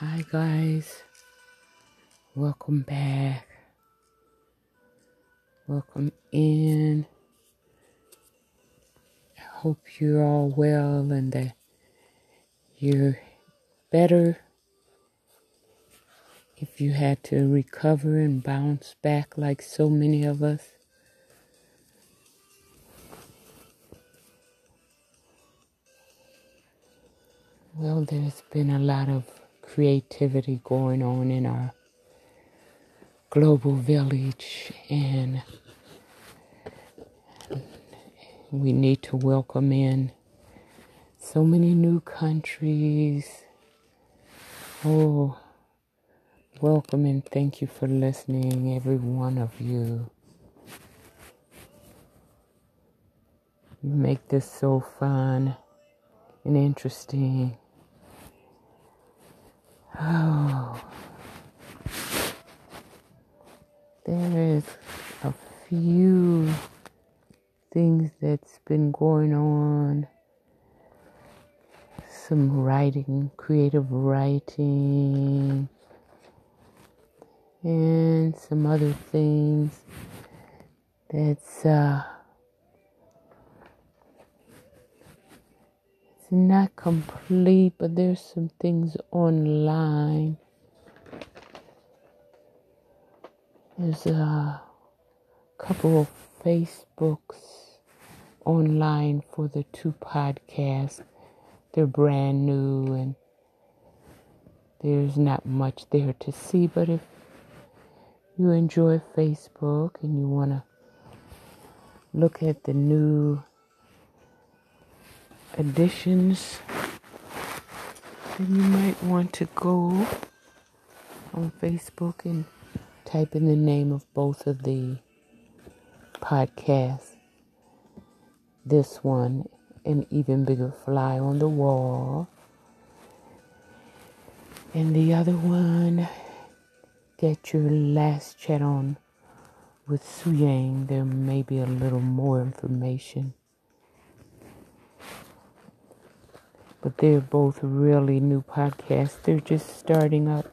Hi, guys. Welcome back. Welcome in. I hope you're all well and that you're better. If you had to recover and bounce back like so many of us. Well, there's been a lot of creativity going on in our global village, and we need to welcome in so many new countries. Oh, welcome and thank you for listening, every one of you. You make this so fun and interesting. Oh, there is a few things that's been going on. Some writing, creative writing, and some other things that's uh, not complete, but there's some things online. There's a couple of Facebooks online for the two podcasts. They're brand new and there's not much there to see, but if you enjoy Facebook and you want to look at the new additions, then you might want to go on Facebook and type in the name of both of the podcasts. This one, An Even Bigger Fly on the Wall. And the other one, Get Your Last Chat On with Su Yang. There may be a little more information. But they're both really new podcasts. They're just starting up,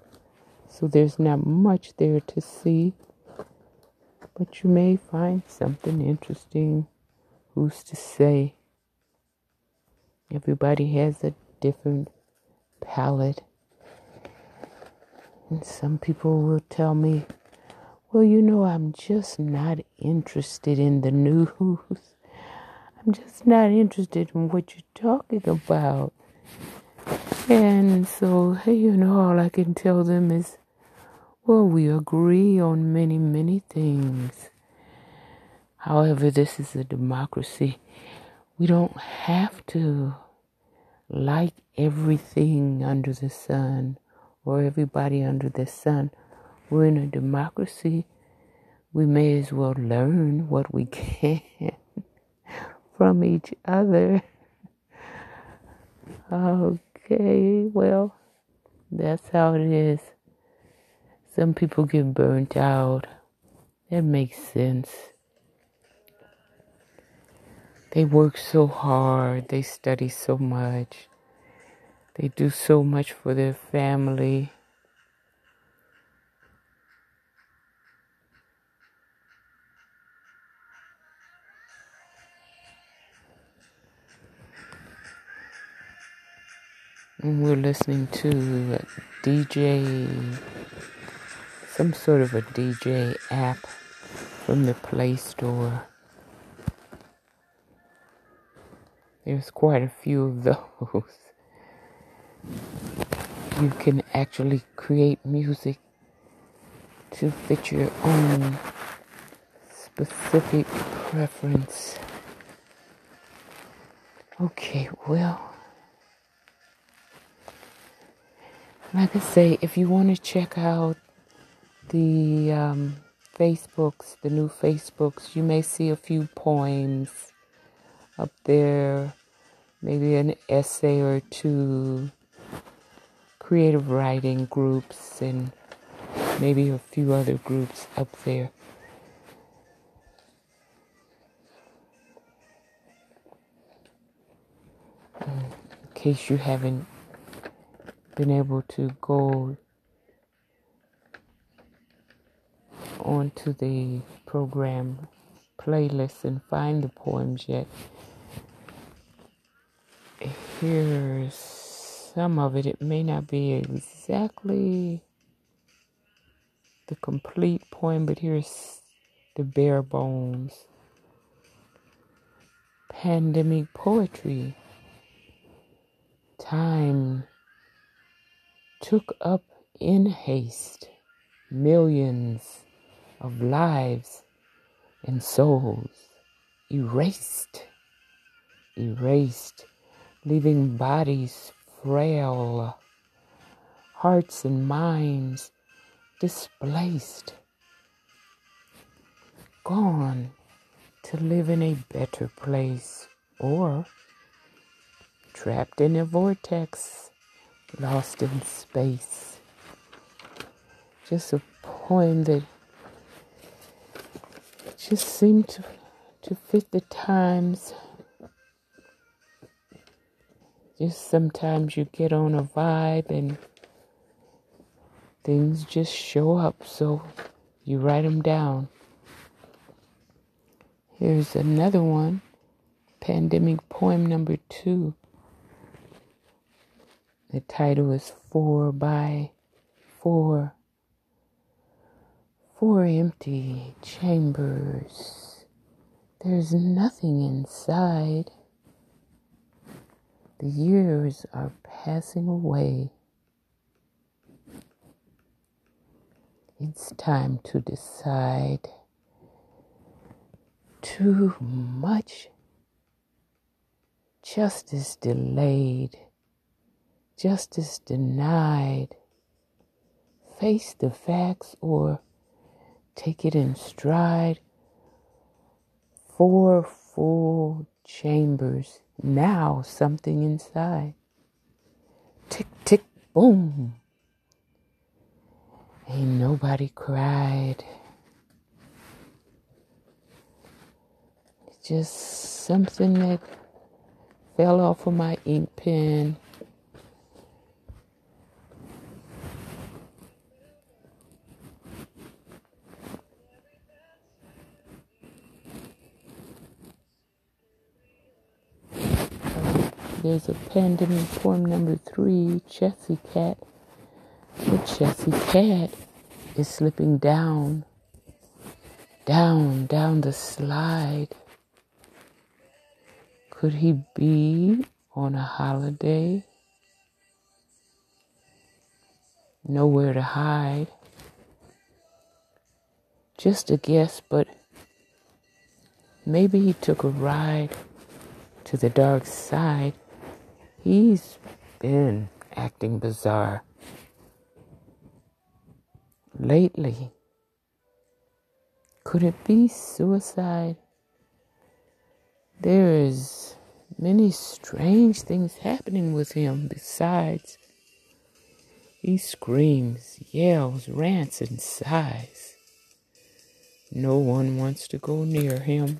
so there's not much there to see, but you may find something interesting. Who's to say? Everybody has a different palate. And some people will tell me, well, you know, I'm just not interested in the news. I'm just not interested in what you're talking about. And so, you know, all I can tell them is, well, we agree on many, many things. However, this is a democracy. We don't have to like everything under the sun or everybody under the sun. We're in a democracy. We may as well learn what we can from each other. Okay, well, that's how it is. Some people get burnt out. That makes sense. They work so hard, they study so much, they do so much for their family. We're listening to a DJ, some sort of a DJ app from the Play Store. There's quite a few of those. You can actually create music to fit your own specific preference. Okay, well. Like I say, if you want to check out the um, Facebooks, the new Facebooks, you may see a few poems up there, maybe an essay or two, creative writing groups, and maybe a few other groups up there. In case you haven't been able to go onto the program playlist and find the poems yet. Here's some of it. It may not be exactly the complete poem, but here's the bare bones. Pandemic poetry. Time took up in haste millions of lives and souls erased, erased, leaving bodies frail, hearts and minds displaced, gone to live in a better place, or trapped in a vortex, lost in space. Just a poem that just seemed to, to fit the times. Just sometimes you get on a vibe and things just show up, so you write them down. Here's another one Pandemic poem number two. The title is Four by Four. Four empty chambers. There's nothing inside. The years are passing away. It's time to decide. Too much justice delayed, justice denied. Face the facts or take it in stride. Four full chambers, now something inside. Tick, tick, boom. Ain't nobody cried. It's just something that fell off of my ink pen. There's a pandemic poem number three, Chessy Cat. The Chessy Cat is slipping down, down, down the slide. Could he be on a holiday? Nowhere to hide. Just a guess, but maybe he took a ride to the dark side. He's been acting bizarre lately. Could it be suicide? There is many strange things happening with him besides he screams, yells, rants, and sighs. No one wants to go near him.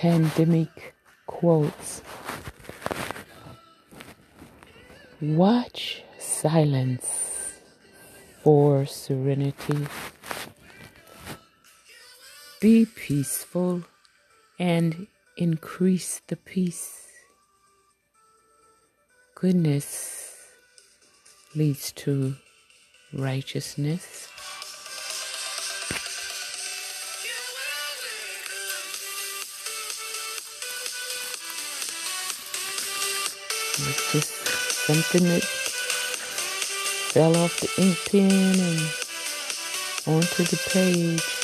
pandemic quotes. Watch silence for serenity. Be peaceful and increase the peace. Goodness leads to righteousness. Just something that fell off the ink pen and onto the page.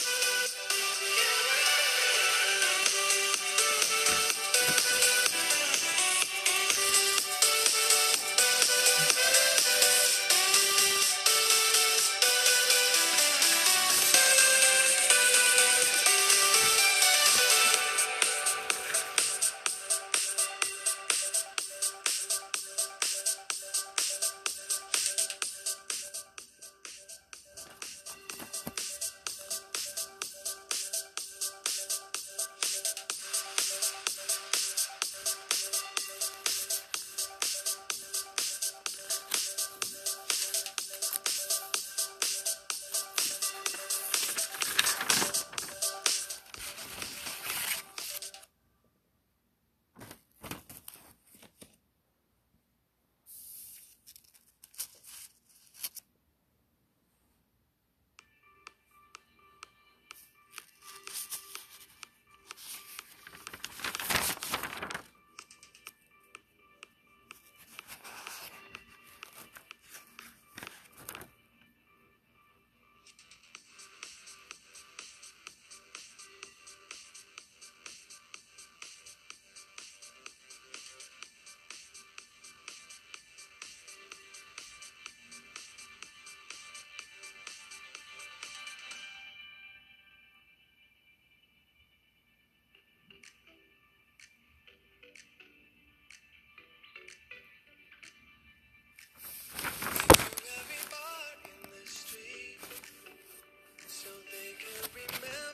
remember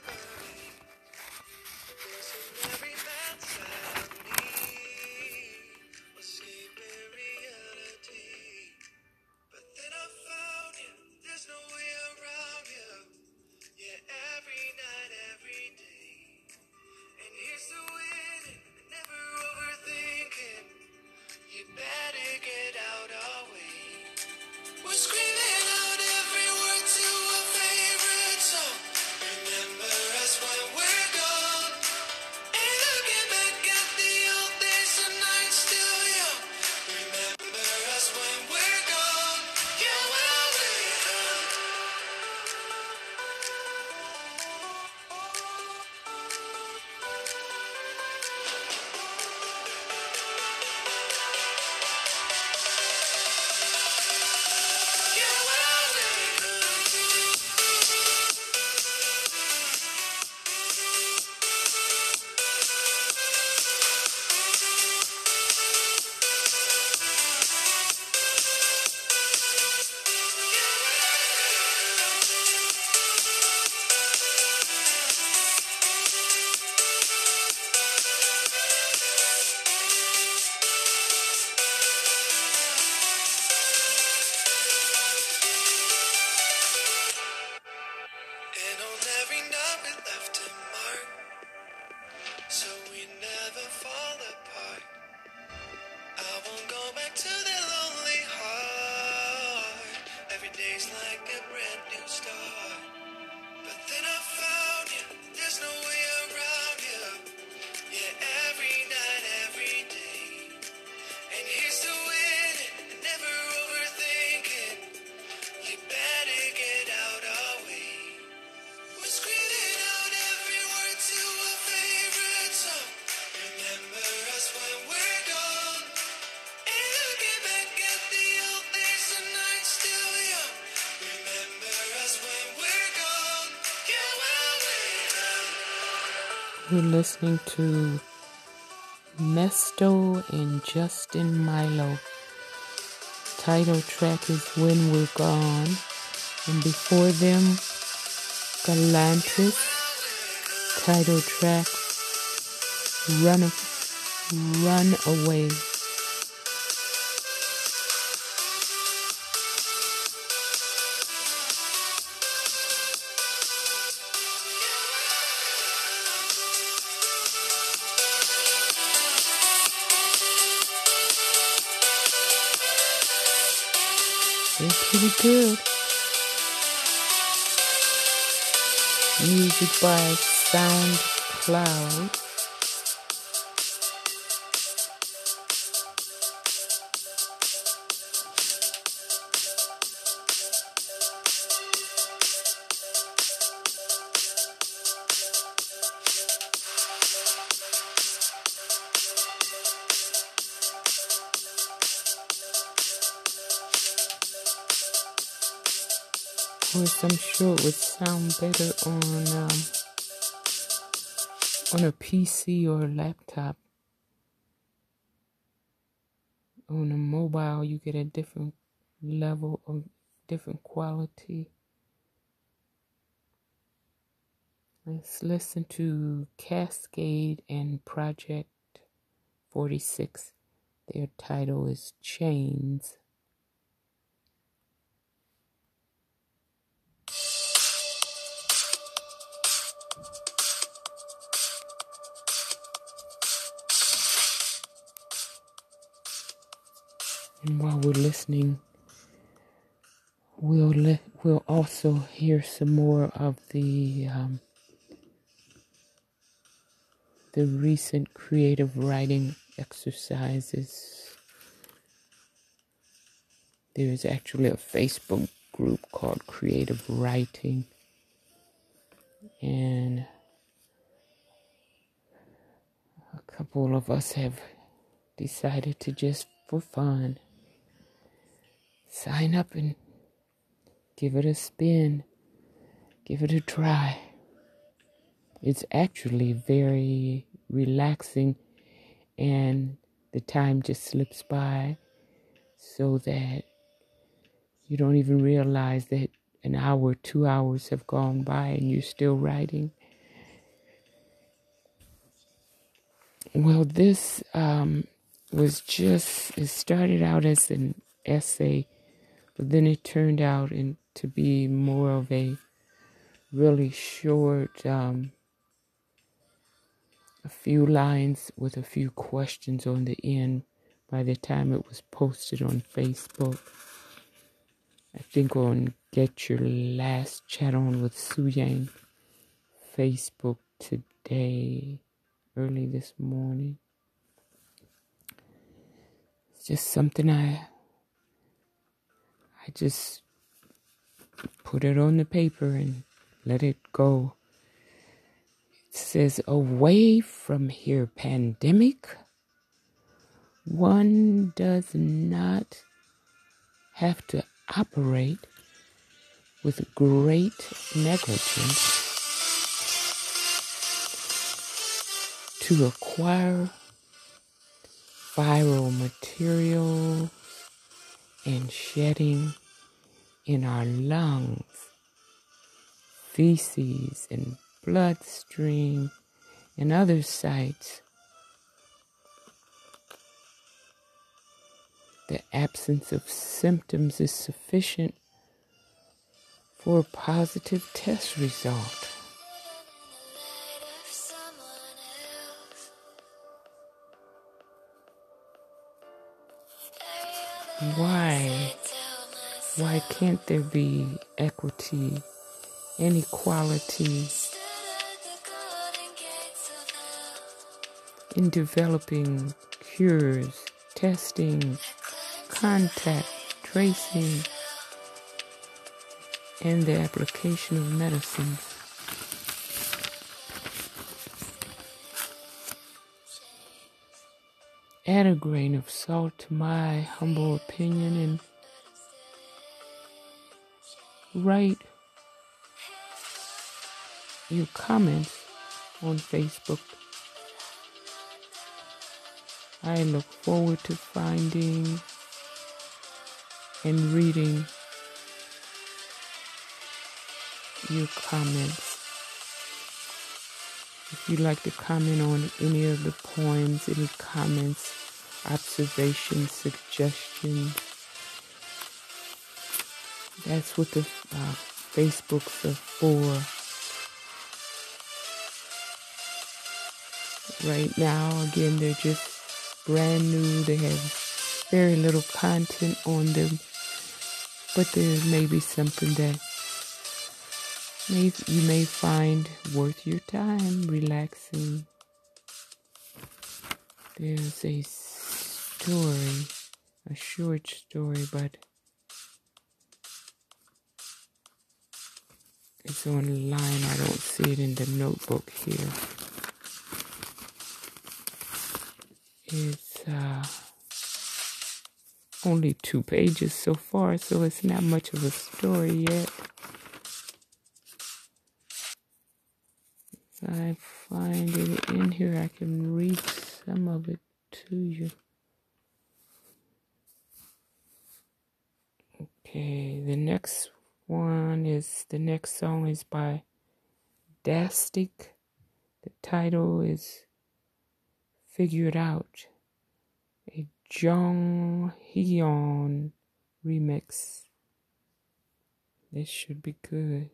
You're listening to Mesto and Justin Mylo. Title track is When We're Gone. And before them, Galantis. Title track Run, Run Away. Good. Music by SoundCloud. Sure it would sound better on um, on a PC or a laptop. On a mobile, you get a different level of different quality. Let's listen to Kaskade and Project 46. Their title is Chains. And while we're listening, we'll let, we'll also hear some more of the um, the recent creative writing exercises. There's actually a Facebook group called Creative Writing, and a couple of us have decided to just for fun sign up and give it a spin, give it a try. It's actually very relaxing, and the time just slips by so that you don't even realize that an hour, two hours have gone by and you're still writing. Well, this um, was just, it started out as an essay but then it turned out in, to be more of a really short, um, a few lines with a few questions on the end by the time it was posted on Facebook. I think on Get Your Last Chat On with Su Yang Facebook today, early this morning. It's just something I I just put it on the paper and let it go. It says, Away from here, pandemic. One does not have to operate with great negligence to acquire viral material and shedding in our lungs, feces and bloodstream and other sites. The absence of symptoms is sufficient for a positive test result. Why? Why can't there be equity, inequality in developing cures, testing, contact tracing, and the application of medicines? Add a grain of salt to my humble opinion and write your comments on Facebook. I look forward to finding and reading your comments. You'd like to comment on any of the poems, any comments, observations, suggestions, that's what the uh, Facebooks are for. Right now, again, they're just brand new. They have very little content on them, but there may be something that may, you may find worth your time relaxing. There's a story, a short story, but it's online. I don't see it in the notebook here. It's uh, only two pages so far, so it's not much of a story yet. I find it in here, I can read some of it to you. Okay, the next one is the next song is by Dastic. The title is Figured Out, a Jong Hyun remix. This should be good.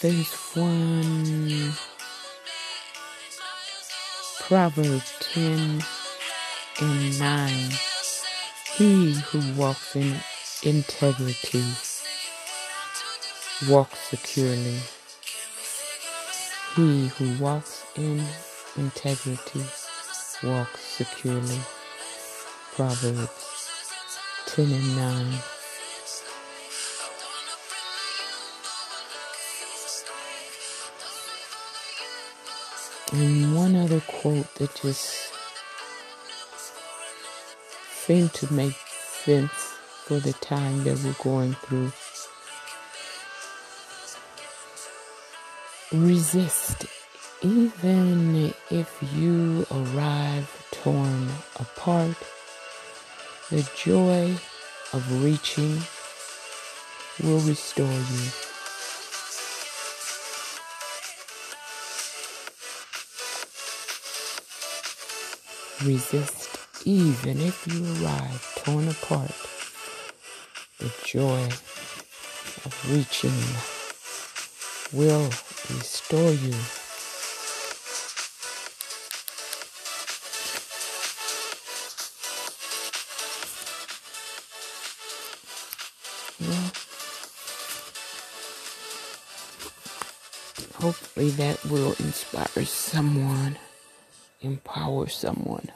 There's one Proverb 10 and 9. He who walks in integrity walks securely. He who walks in integrity walks securely. Proverbs 10 and 9. And one other quote that just seemed to make sense for the time that we're going through. Resist, even if you arrive torn apart, the joy of reaching will restore you. Resist even if you arrive torn apart. The joy of reaching will restore you. Hopefully that will inspire someone empower someone.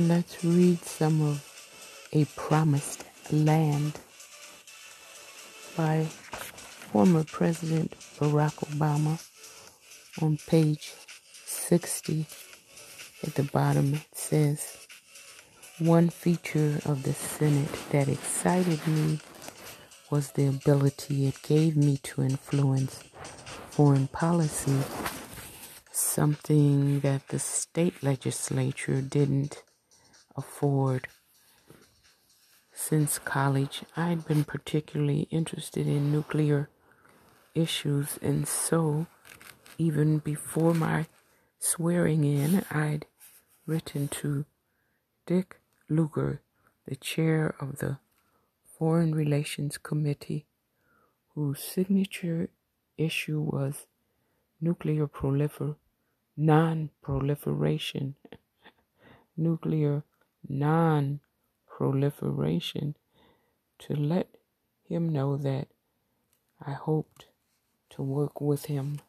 Let's read some of A Promised Land by former President Barack Obama on page 60 at the bottom it says one feature of the Senate that excited me was the ability it gave me to influence foreign policy something that the state legislature didn't afford. Since college, I'd been particularly interested in nuclear issues, and so even before my swearing in, I'd written to Dick Lugar, the chair of the Foreign Relations Committee, whose signature issue was nuclear prolifer non-proliferation nuclear non-proliferation to let him know that I hoped to work with him.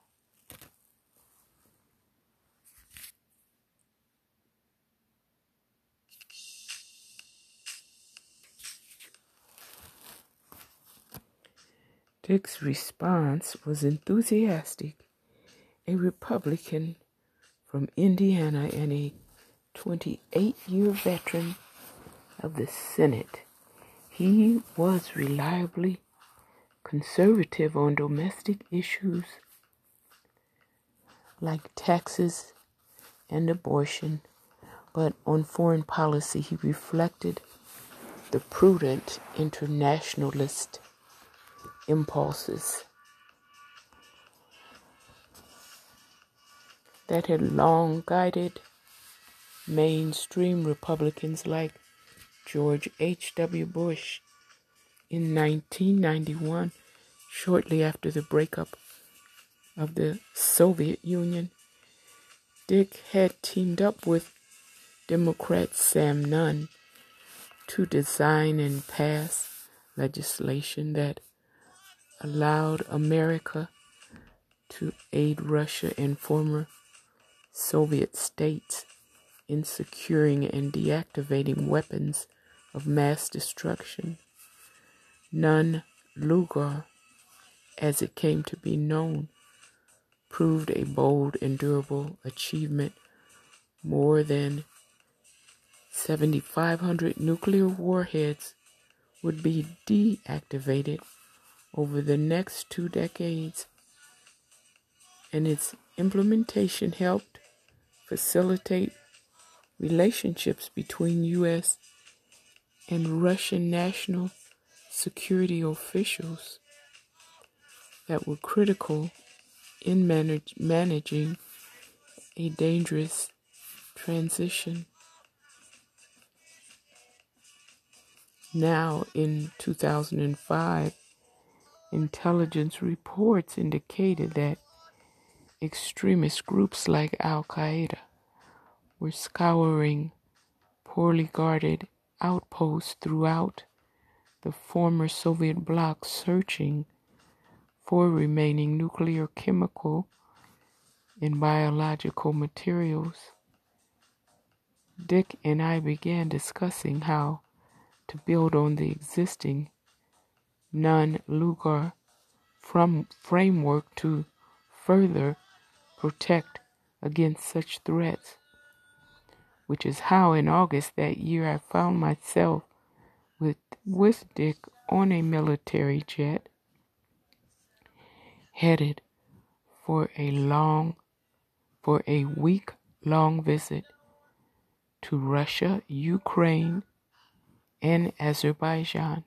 Dick's response was enthusiastic. A Republican from Indiana and a 28 year veteran of the Senate, he was reliably conservative on domestic issues like taxes and abortion, but on foreign policy he reflected the prudent internationalist impulses that had long guided mainstream Republicans like George H.W. Bush in 1991, shortly after the breakup of the Soviet Union. Dick had teamed up with Democrat Sam Nunn to design and pass legislation that allowed America to aid Russia and former Soviet states in securing and deactivating weapons of mass destruction. Nunn Lugar, as it came to be known, proved a bold and durable achievement. More than 7,500 nuclear warheads would be deactivated over the next two decades, and its implementation helped facilitate relationships between U.S. and Russian national security officials that were critical in manage, managing a dangerous transition. Now, in 2005, intelligence reports indicated that extremist groups like Al Qaeda were scouring poorly guarded outposts throughout the former Soviet bloc searching for remaining nuclear, chemical, and biological materials. Dick and I began discussing how to build on the existing Nunn Lugar framework to further protect against such threats, which is how in August that year I found myself with, Dick on a military jet headed for a long for a week long visit to Russia, Ukraine, and Azerbaijan.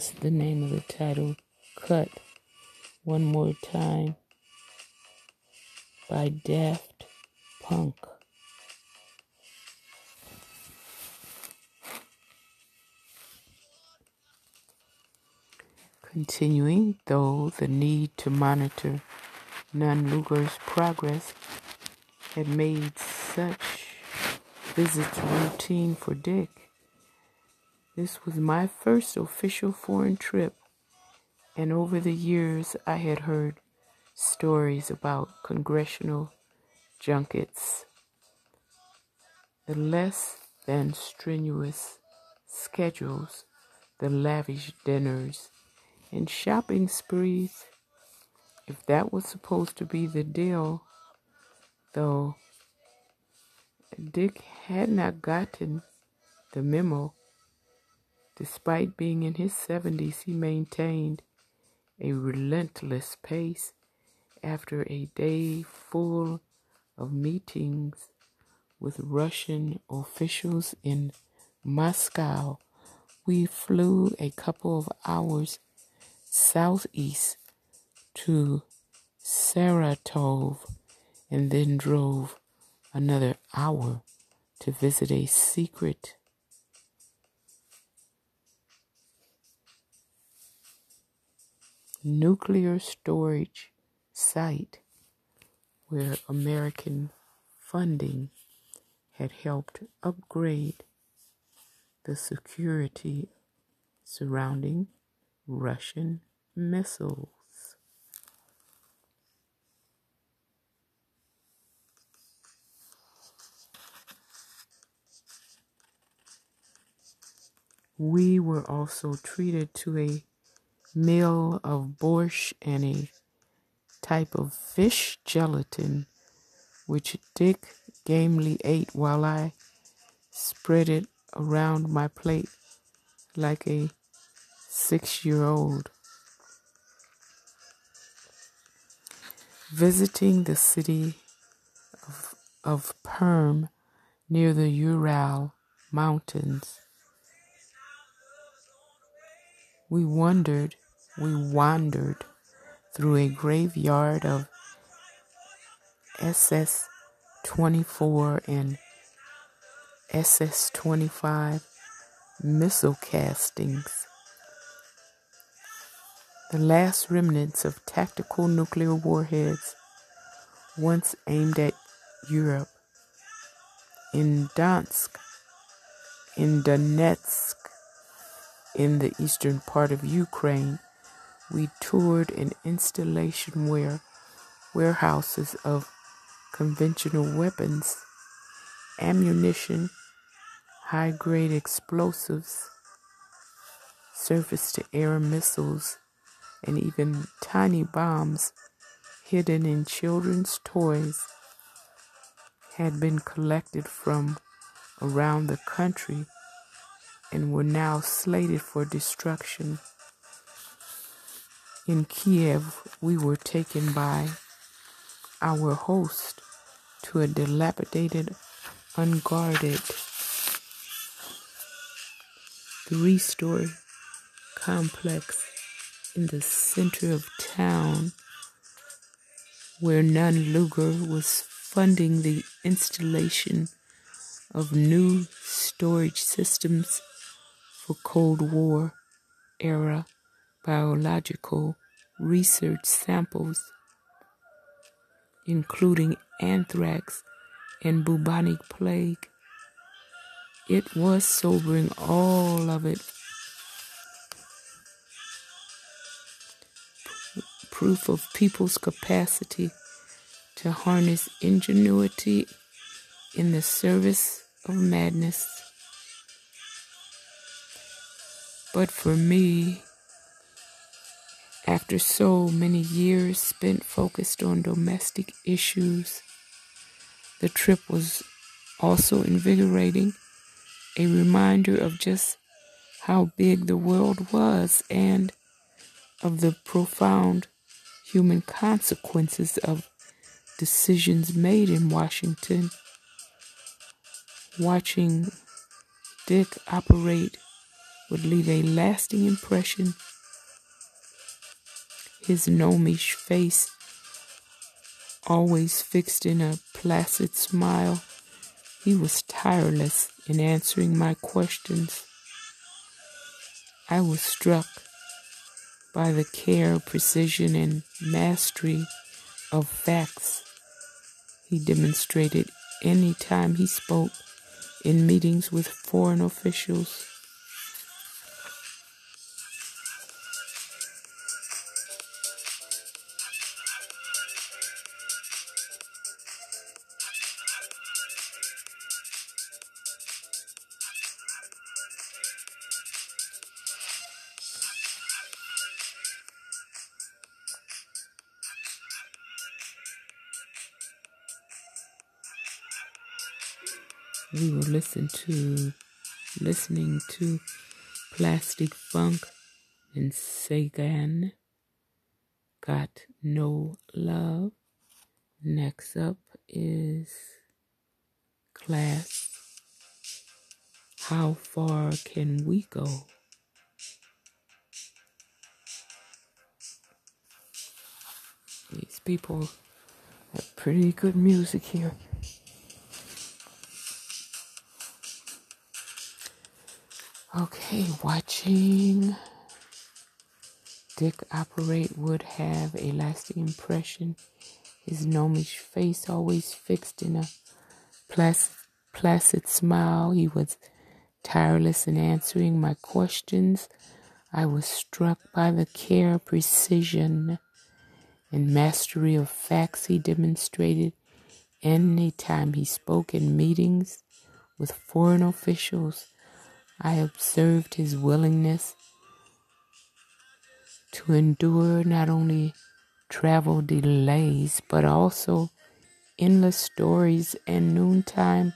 That's the name of the title. Cut one more time by Daft Punk. Continuing, though the need to monitor Lugar's progress had made such visits routine for Dick. This was my first official foreign trip, and over the years I had heard stories about congressional junkets, the less than strenuous schedules, the lavish dinners, and shopping sprees. If that was supposed to be the deal, though, Dick had not gotten the memo. Despite being in his 70s, he maintained a relentless pace after a day full of meetings with Russian officials in Moscow. We flew a couple of hours southeast to Saratov and then drove another hour to visit a secret nuclear storage site where American funding had helped upgrade the security surrounding Russian missiles. We were also treated to a meal of borscht and a type of fish gelatin, which Dick gamely ate while I spread it around my plate like a six year old. Visiting the city of, of Perm near the Ural Mountains, we wondered, we wandered through a graveyard of SS 24 and SS 25 missile castings, the last remnants of tactical nuclear warheads once aimed at Europe. In Donetsk, in Donetsk, in the eastern part of Ukraine, we toured an installation where warehouses of conventional weapons, ammunition, high grade explosives, surface to air missiles, and even tiny bombs hidden in children's toys had been collected from around the country and were now slated for destruction. In Kiev, we were taken by our host to a dilapidated, unguarded three story complex in the center of town where Nunn Lugar was funding the installation of new storage systems for Cold War era biological research samples, including anthrax and bubonic plague. It was sobering, all of it. Proof of people's capacity to harness ingenuity in the service of madness. But for me, after so many years spent focused on domestic issues, the trip was also invigorating, a reminder of just how big the world was and of the profound human consequences of decisions made in Washington. Watching Dick operate would leave a lasting impression his gnomish face always fixed in a placid smile. He was tireless in answering my questions. I was struck by the care, precision, and mastery of facts he demonstrated any time he spoke in meetings with foreign officials. We will listen to listening to Plastic Funk and Sagan Got No Love. Next up is Class. How far can we go? These people have pretty good music here. Okay, watching Dick operate would have a lasting impression. His gnomish face always fixed in a placid, placid smile. He was tireless in answering my questions. I was struck by the care, precision, and mastery of facts he demonstrated any time he spoke in meetings with foreign officials I observed his willingness to endure not only travel delays, but also endless stories and noontime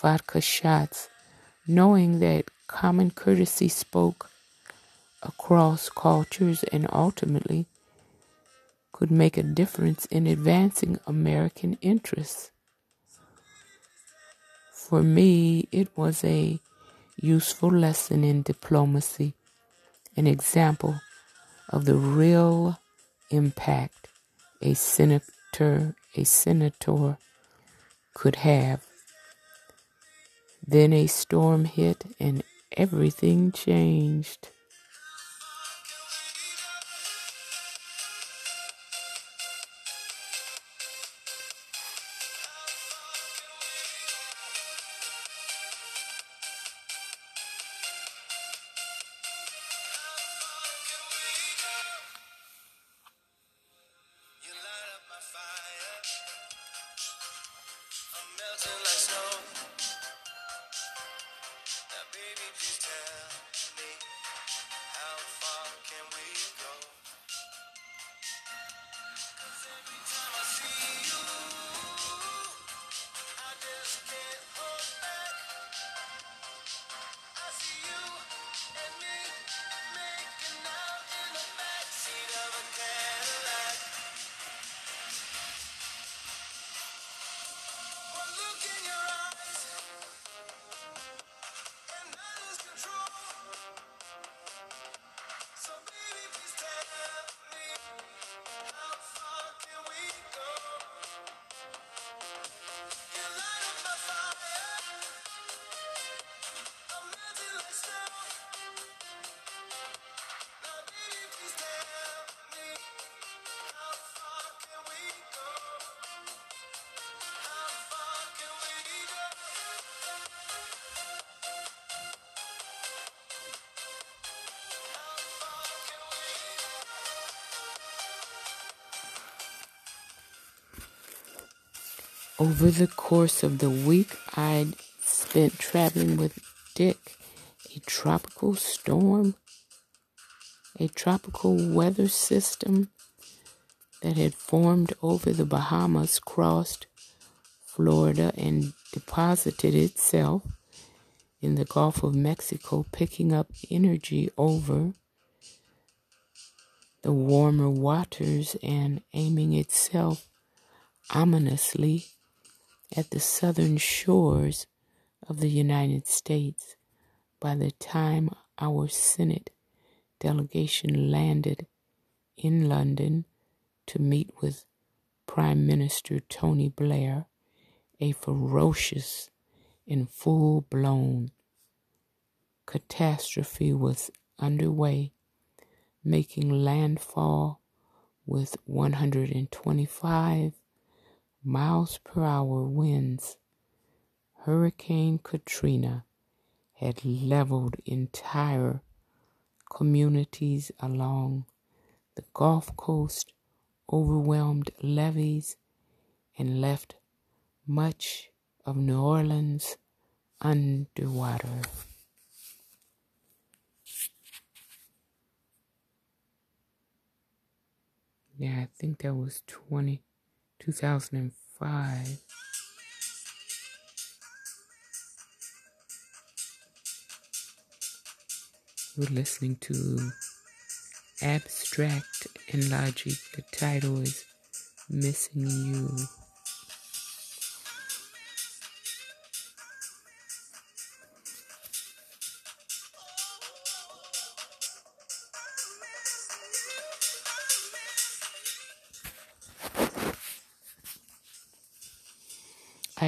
vodka shots, knowing that common courtesy spoke across cultures and ultimately could make a difference in advancing American interests. For me, it was a useful lesson in diplomacy, an example of the real impact a senator a senator could have. Then a storm hit and everything changed. Over the course of the week, I'd spent traveling with Dick. A tropical storm, a tropical weather system that had formed over the Bahamas crossed Florida and deposited itself in the Gulf of Mexico, picking up energy over the warmer waters and aiming itself ominously at the southern shores of the United States by the time our Senate delegation landed in London to meet with Prime Minister Tony Blair, a ferocious and full blown catastrophe was underway. making landfall with 125 miles per hour winds. Hurricane Katrina had leveled entire communities along the Gulf Coast, overwhelmed levees, and left much of New Orleans underwater. Yeah, I think that was 20, 2005. We're listening to Abstract and Logic. The title is Missing You.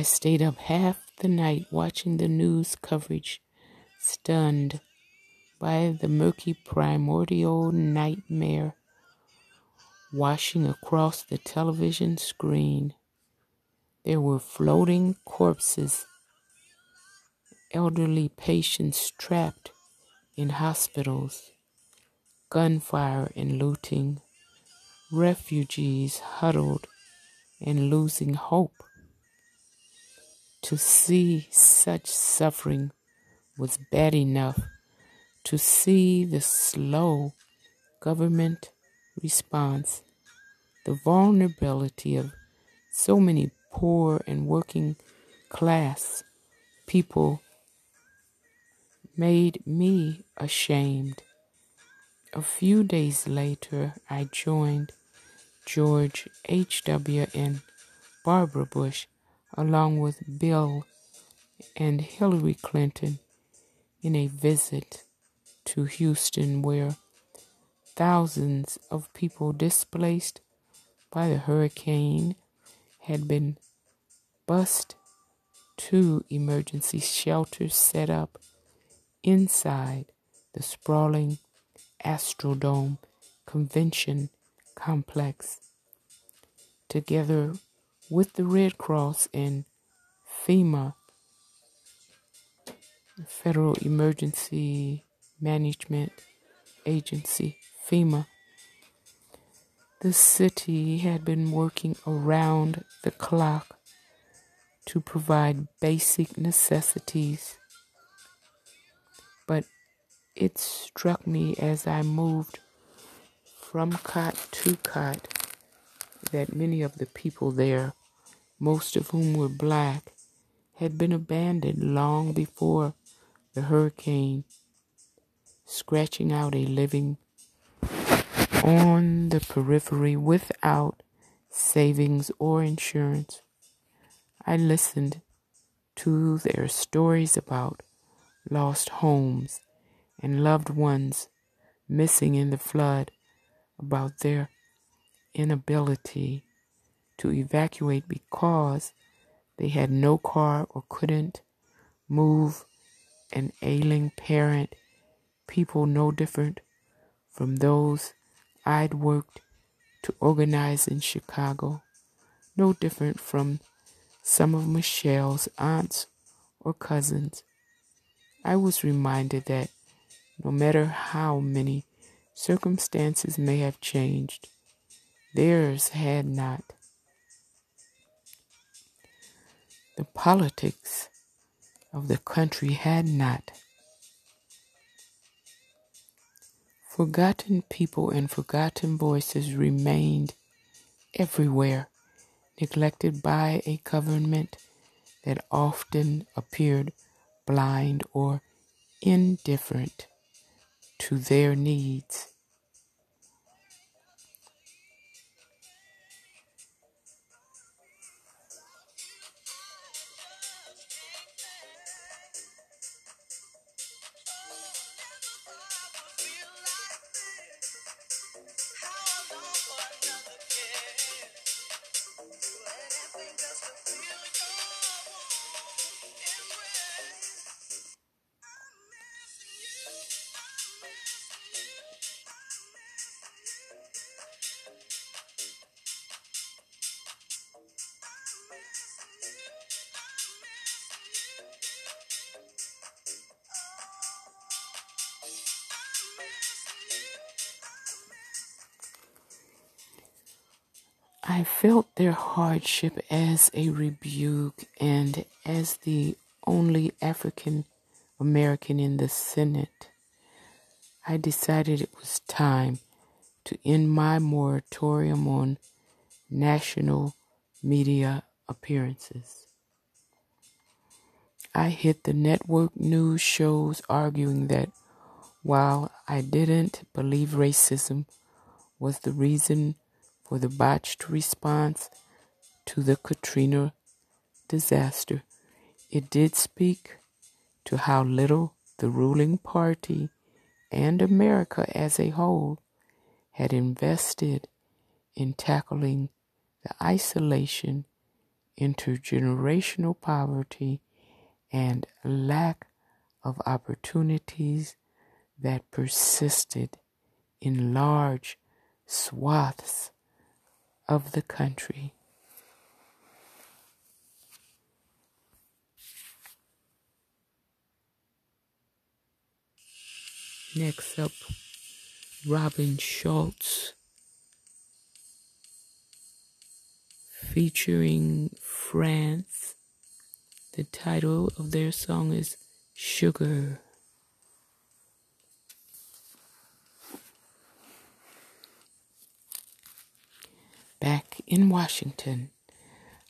I stayed up half the night watching the news coverage, stunned by the murky primordial nightmare washing across the television screen. There were floating corpses, elderly patients trapped in hospitals, gunfire and looting, refugees huddled and losing hope. To see such suffering was bad enough. To see the slow government response, the vulnerability of so many poor and working class people made me ashamed. A few days later, I joined George H.W. and Barbara Bush along with Bill and Hillary Clinton in a visit to Houston where thousands of people displaced by the hurricane had been bused to emergency shelters set up inside the sprawling Astrodome Convention Complex. Together with the Red Cross and FEMA, Federal Emergency Management Agency, FEMA. The city had been working around the clock to provide basic necessities. But it struck me as I moved from cot to cot that many of the people there most of whom were black, had been abandoned long before the hurricane, scratching out a living on the periphery without savings or insurance. I listened to their stories about lost homes and loved ones missing in the flood, about their inability to evacuate because they had no car or couldn't move an ailing parent, people no different from those I'd worked to organize in Chicago, no different from some of Michelle's aunts or cousins. I was reminded that no matter how many circumstances may have changed, theirs had not. The politics of the country had not. Forgotten people and forgotten voices remained everywhere, neglected by a government that often appeared blind or indifferent to their needs. Hardship as a rebuke, and as the only African American in the Senate, I decided it was time to end my moratorium on national media appearances. I hit the network news shows arguing that while I didn't believe racism was the reason for the botched response to the Katrina disaster, it did speak to how little the ruling party and America as a whole had invested in tackling the isolation, intergenerational poverty, and lack of opportunities that persisted in large swaths of the country. Next up, Robin Schulz featuring France. The title of their song is Sugar. Back in Washington,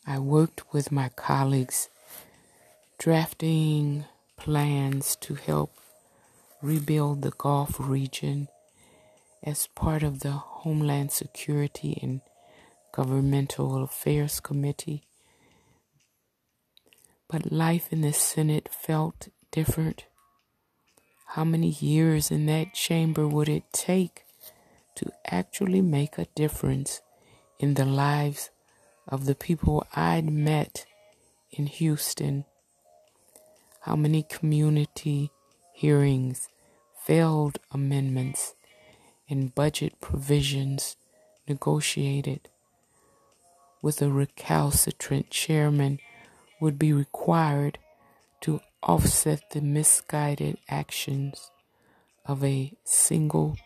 I worked with my colleagues drafting plans to help rebuild the Gulf region as part of the Homeland Security and Governmental Affairs Committee. But life in the Senate felt different. How many years in that chamber would it take to actually make a difference in the lives of the people I'd met in Houston? How many community hearings, failed amendments, and budget provisions negotiated with a recalcitrant chairman would be required to offset the misguided actions of a single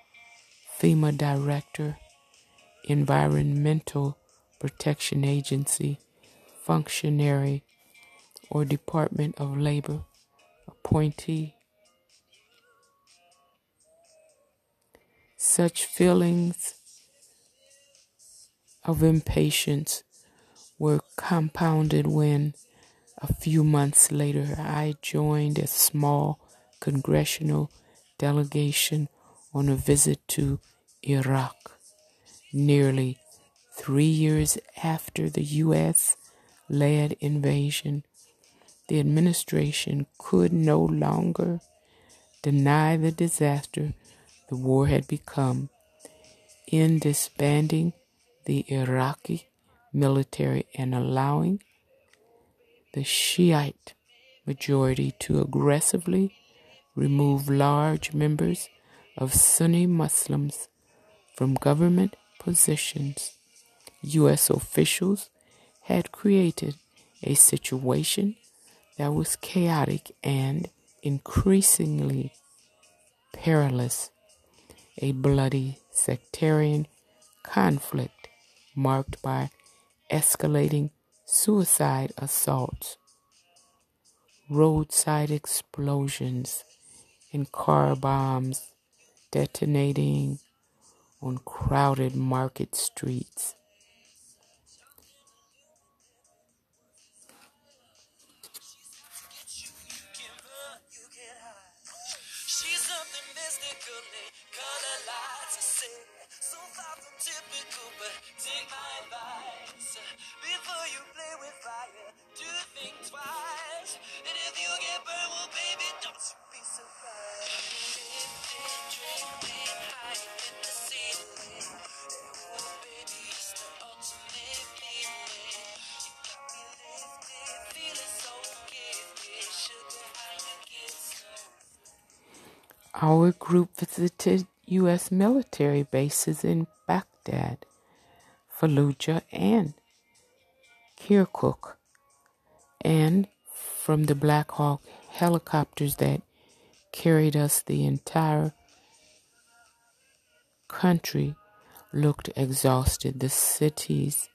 FEMA director, Environmental Protection Agency functionary, or Department of Labor appointee. Such feelings of impatience were compounded when, a few months later, I joined a small congressional delegation on a visit to Iraq. Nearly three years after the U.S. led invasion, the administration could no longer deny the disaster the war had become in disbanding the Iraqi military and allowing the Shiite majority to aggressively remove large members of Sunni Muslims from government positions. U.S. officials had created a situation that was chaotic and increasingly perilous a bloody sectarian conflict marked by escalating suicide assaults, roadside explosions, and car bombs detonating on crowded market streets. Our group visited U.S. military bases in Baghdad, Fallujah, and Kirkuk, and from the Black Hawk helicopters that carried us the entire country looked exhausted. The cities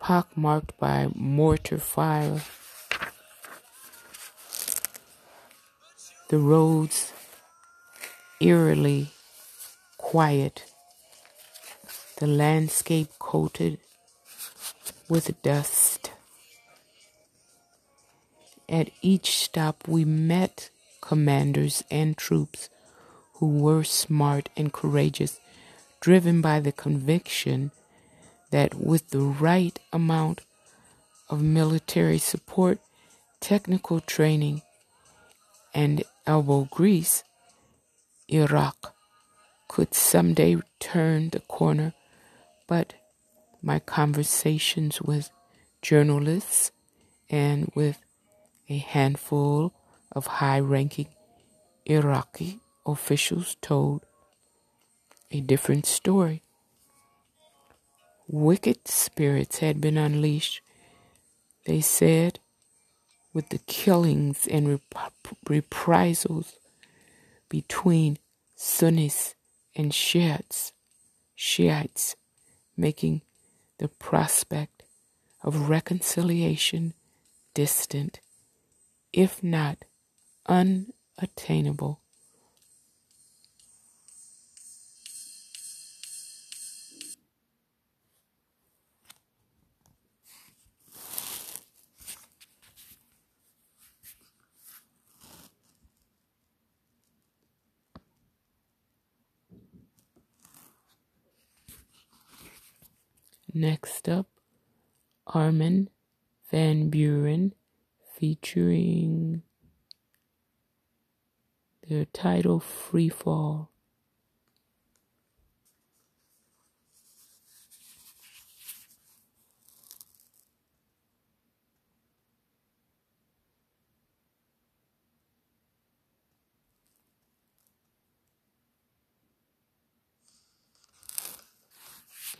pockmarked by mortar fire. The roads eerily quiet, the landscape coated with dust. At each stop, we met commanders and troops who were smart and courageous, driven by the conviction that with the right amount of military support, technical training, and elbow grease, Iraq could someday turn the corner. But my conversations with journalists and with a handful of high ranking Iraqi officials told a different story. Wicked spirits had been unleashed, they said, with the killings and rep- reprisals between Sunnis and Shiites, Shiites, making the prospect of reconciliation distant, if not unattainable. Next up, Armin van Buuren featuring their title Free Fall.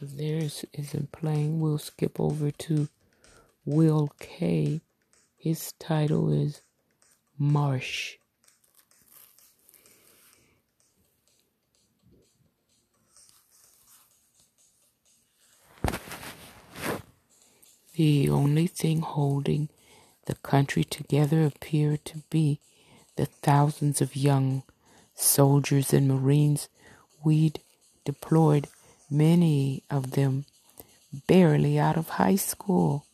Theirs isn't playing, we'll skip over to Will K. His title is Marsh. The only thing holding the country together appeared to be the thousands of young soldiers and Marines we'd deployed many of them barely out of high school.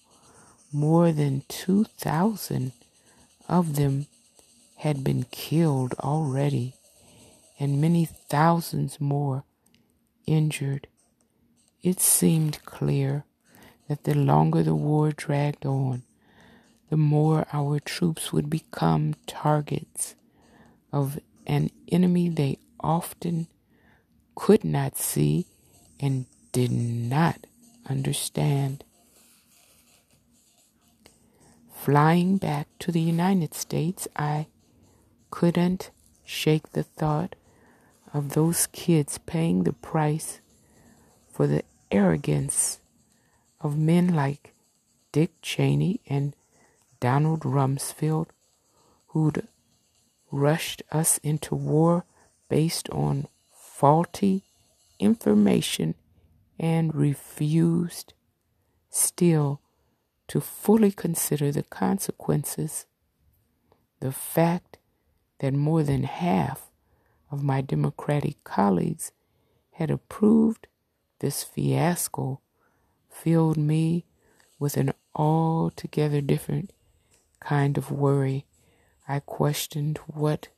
More than 2,000 of them had been killed already, and many thousands more injured. It seemed clear that the longer the war dragged on, the more our troops would become targets of an enemy they often could not see and did not understand. Flying back to the United States, I couldn't shake the thought of those kids paying the price for the arrogance of men like Dick Cheney and Donald Rumsfeld, who'd rushed us into war based on faulty information and refused still to fully consider the consequences. The fact that more than half of my Democratic colleagues had approved this fiasco filled me with an altogether different kind of worry. I questioned what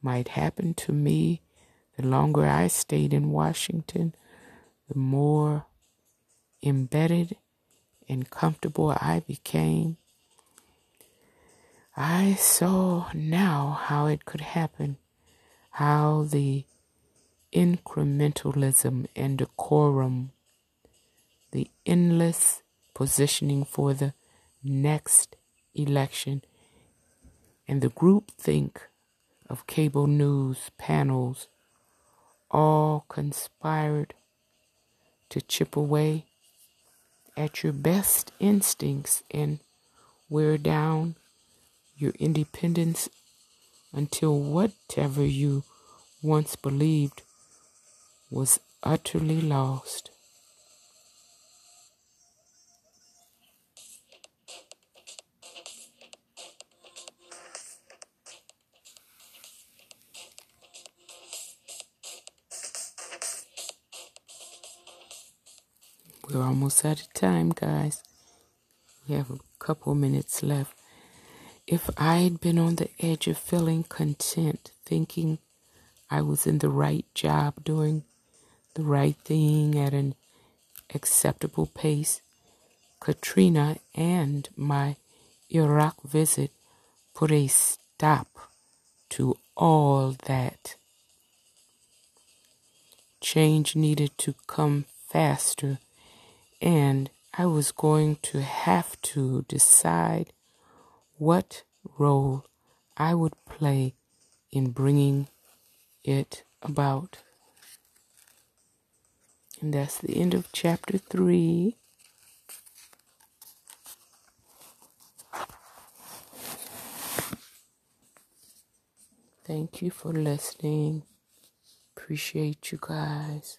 might happen to me the longer I stayed in Washington, the more embedded and comfortable I became. I saw now how it could happen, how the incrementalism and decorum, the endless positioning for the next election, and the groupthink of cable news panels all conspired to chip away at your best instincts and wear down your independence until whatever you once believed was utterly lost. We're almost out of time, guys. We have a couple minutes left. If I'd been on the edge of feeling content, thinking I was in the right job, doing the right thing at an acceptable pace, Katrina and my Iraq visit put a stop to all that. Change needed to come faster, and I was going to have to decide what role I would play in bringing it about. And that's the end of chapter 3. Thank you for listening. Appreciate you guys.